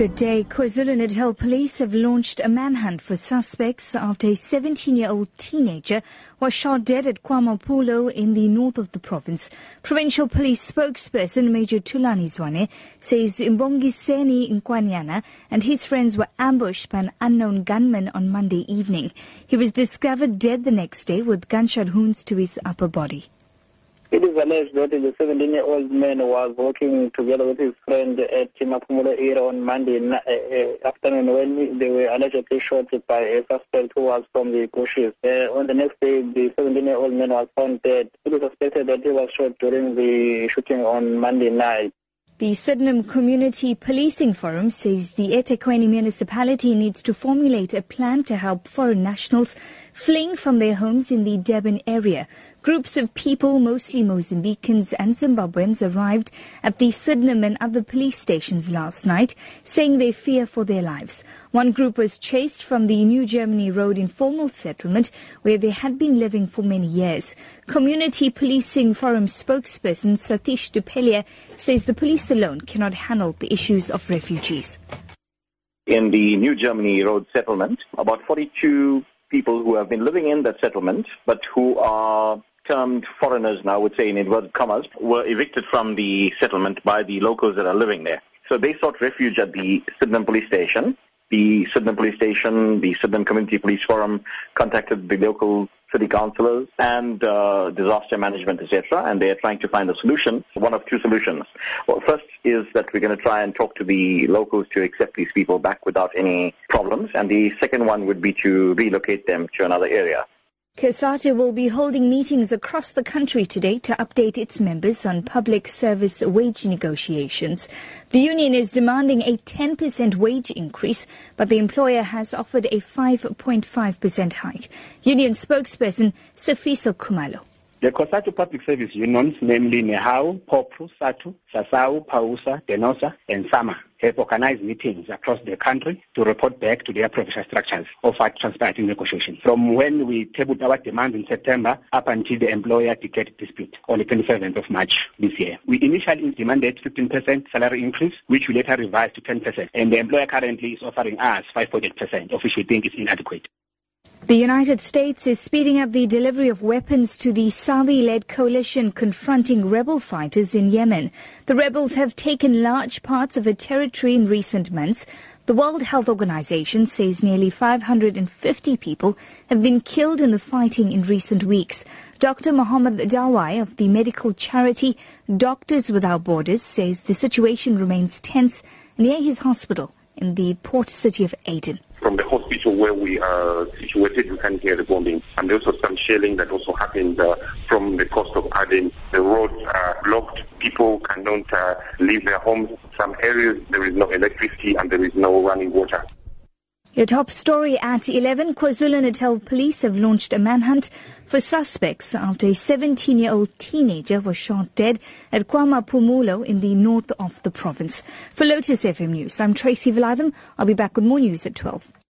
Good day. KwaZulu-Natal police have launched a manhunt for suspects after a 17-year-old teenager was shot dead at KwaMaphumulo in the north of the province. Provincial police spokesperson Major Thulani Zwane says Mbongiseni Nkwanyana and his friends were ambushed by an unknown gunman on Monday evening. He was discovered dead the next day with gunshot wounds to his upper body. It is alleged that the 17-year-old man was walking together with his friend at Maphumulo area on Monday uh, uh, afternoon when they were allegedly shot by a suspect who was from the bushes. Uh, on the next day, the 17-year-old man was found dead. It is suspected that he was shot during the shooting on Monday night. The Sydenham Community Policing Forum says the eThekwini municipality needs to formulate a plan to help foreign nationals fleeing from their homes in the Durban area. Groups of people, mostly Mozambicans and Zimbabweans, arrived at the Sydenham and other police stations last night, saying they fear for their lives. One group was chased from the New Germany Road informal settlement, where they had been living for many years. Community Policing Forum spokesperson Satish Dhupelia says the police alone cannot handle the issues of refugees. In the New Germany Road settlement, about 42 people who have been living in that settlement, but who are termed foreigners now, I would say in inverted commas, were evicted from the settlement by the locals that are living there. So they sought refuge at the Sydenham police station. The Sydenham police station, the Sydenham Community Police Forum contacted the local city councillors and uh, disaster management, etc., and they are trying to find a solution, one of two solutions. Well, first is that we're going to try and talk to the locals to accept these people back without any problems, and the second one would be to relocate them to another area. COSATU will be holding meetings across the country today to update its members on public service wage negotiations. The union is demanding a 10% wage increase, but the employer has offered a 5.5% hike. Union spokesperson Sifiso Kumalo. The COSATU public service unions, namely NEHAWU, POPCRU, SADTU, SASAWU, PAWUSA, DENOSA, and SAMA, have organized meetings across the country to report back to their professional structures of our transparency negotiations. From when we tabled our demands in September up until the employer declared dispute on the 27th of March this year. We initially demanded 15% salary increase, which we later revised to 10%, and the employer currently is offering us 5.8%, of which we think is inadequate. The United States is speeding up the delivery of weapons to the Saudi-led coalition confronting rebel fighters in Yemen. The rebels have taken large parts of a territory in recent months. The World Health Organization says nearly 550 people have been killed in the fighting in recent weeks. Dr. Mohammed Dawai of the medical charity Doctors Without Borders says the situation remains tense near his hospital in the port city of Aden from the hospital where we are situated, we can hear the bombing. And there's also some shelling that also happened uh, from the coast of Aden. The roads are blocked. People cannot uh, leave their homes. Some areas there is no electricity and there is no running water. Your top story at 11, KwaZulu-Natal police have launched a manhunt for suspects after a 17-year-old teenager was shot dead at KwaMaphumulo in the north of the province. For Lotus FM News, I'm Tracy Valaydham. I'll be back with more news at 12.